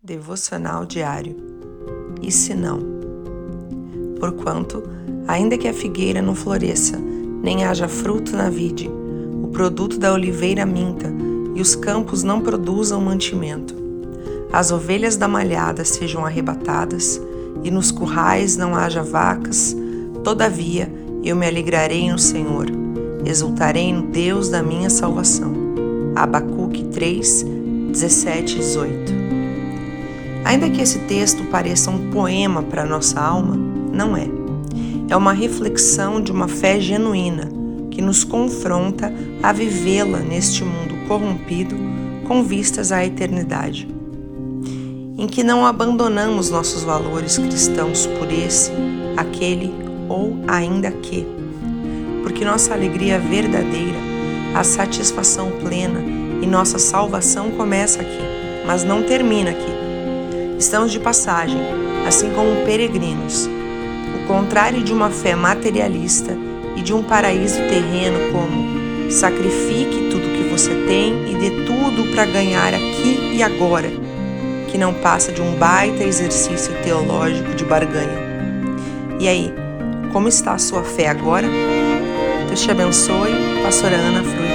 Devocional diário. E se não? Porquanto, ainda que a figueira não floresça, nem haja fruto na vide, o produto da oliveira minta, e os campos não produzam mantimento, as ovelhas da malhada sejam arrebatadas, e nos currais não haja vacas, todavia eu me alegrarei no Senhor, exultarei no Deus da minha salvação. Abacuque 3, 17 e 18. Ainda que esse texto pareça um poema para nossa alma, não é. É uma reflexão de uma fé genuína que nos confronta a vivê-la neste mundo corrompido com vistas à eternidade. Em que não abandonamos nossos valores cristãos por esse, aquele ou ainda que. Porque nossa alegria verdadeira, a satisfação plena e nossa salvação começa aqui, mas não termina aqui Estamos de passagem, assim como peregrinos. O contrário de uma fé materialista e de um paraíso terreno como sacrifique tudo que você tem e dê tudo para ganhar aqui e agora, que não passa de um baita exercício teológico de barganha. E aí, como está a sua fé agora? Deus te abençoe, pastora Ana Frutti.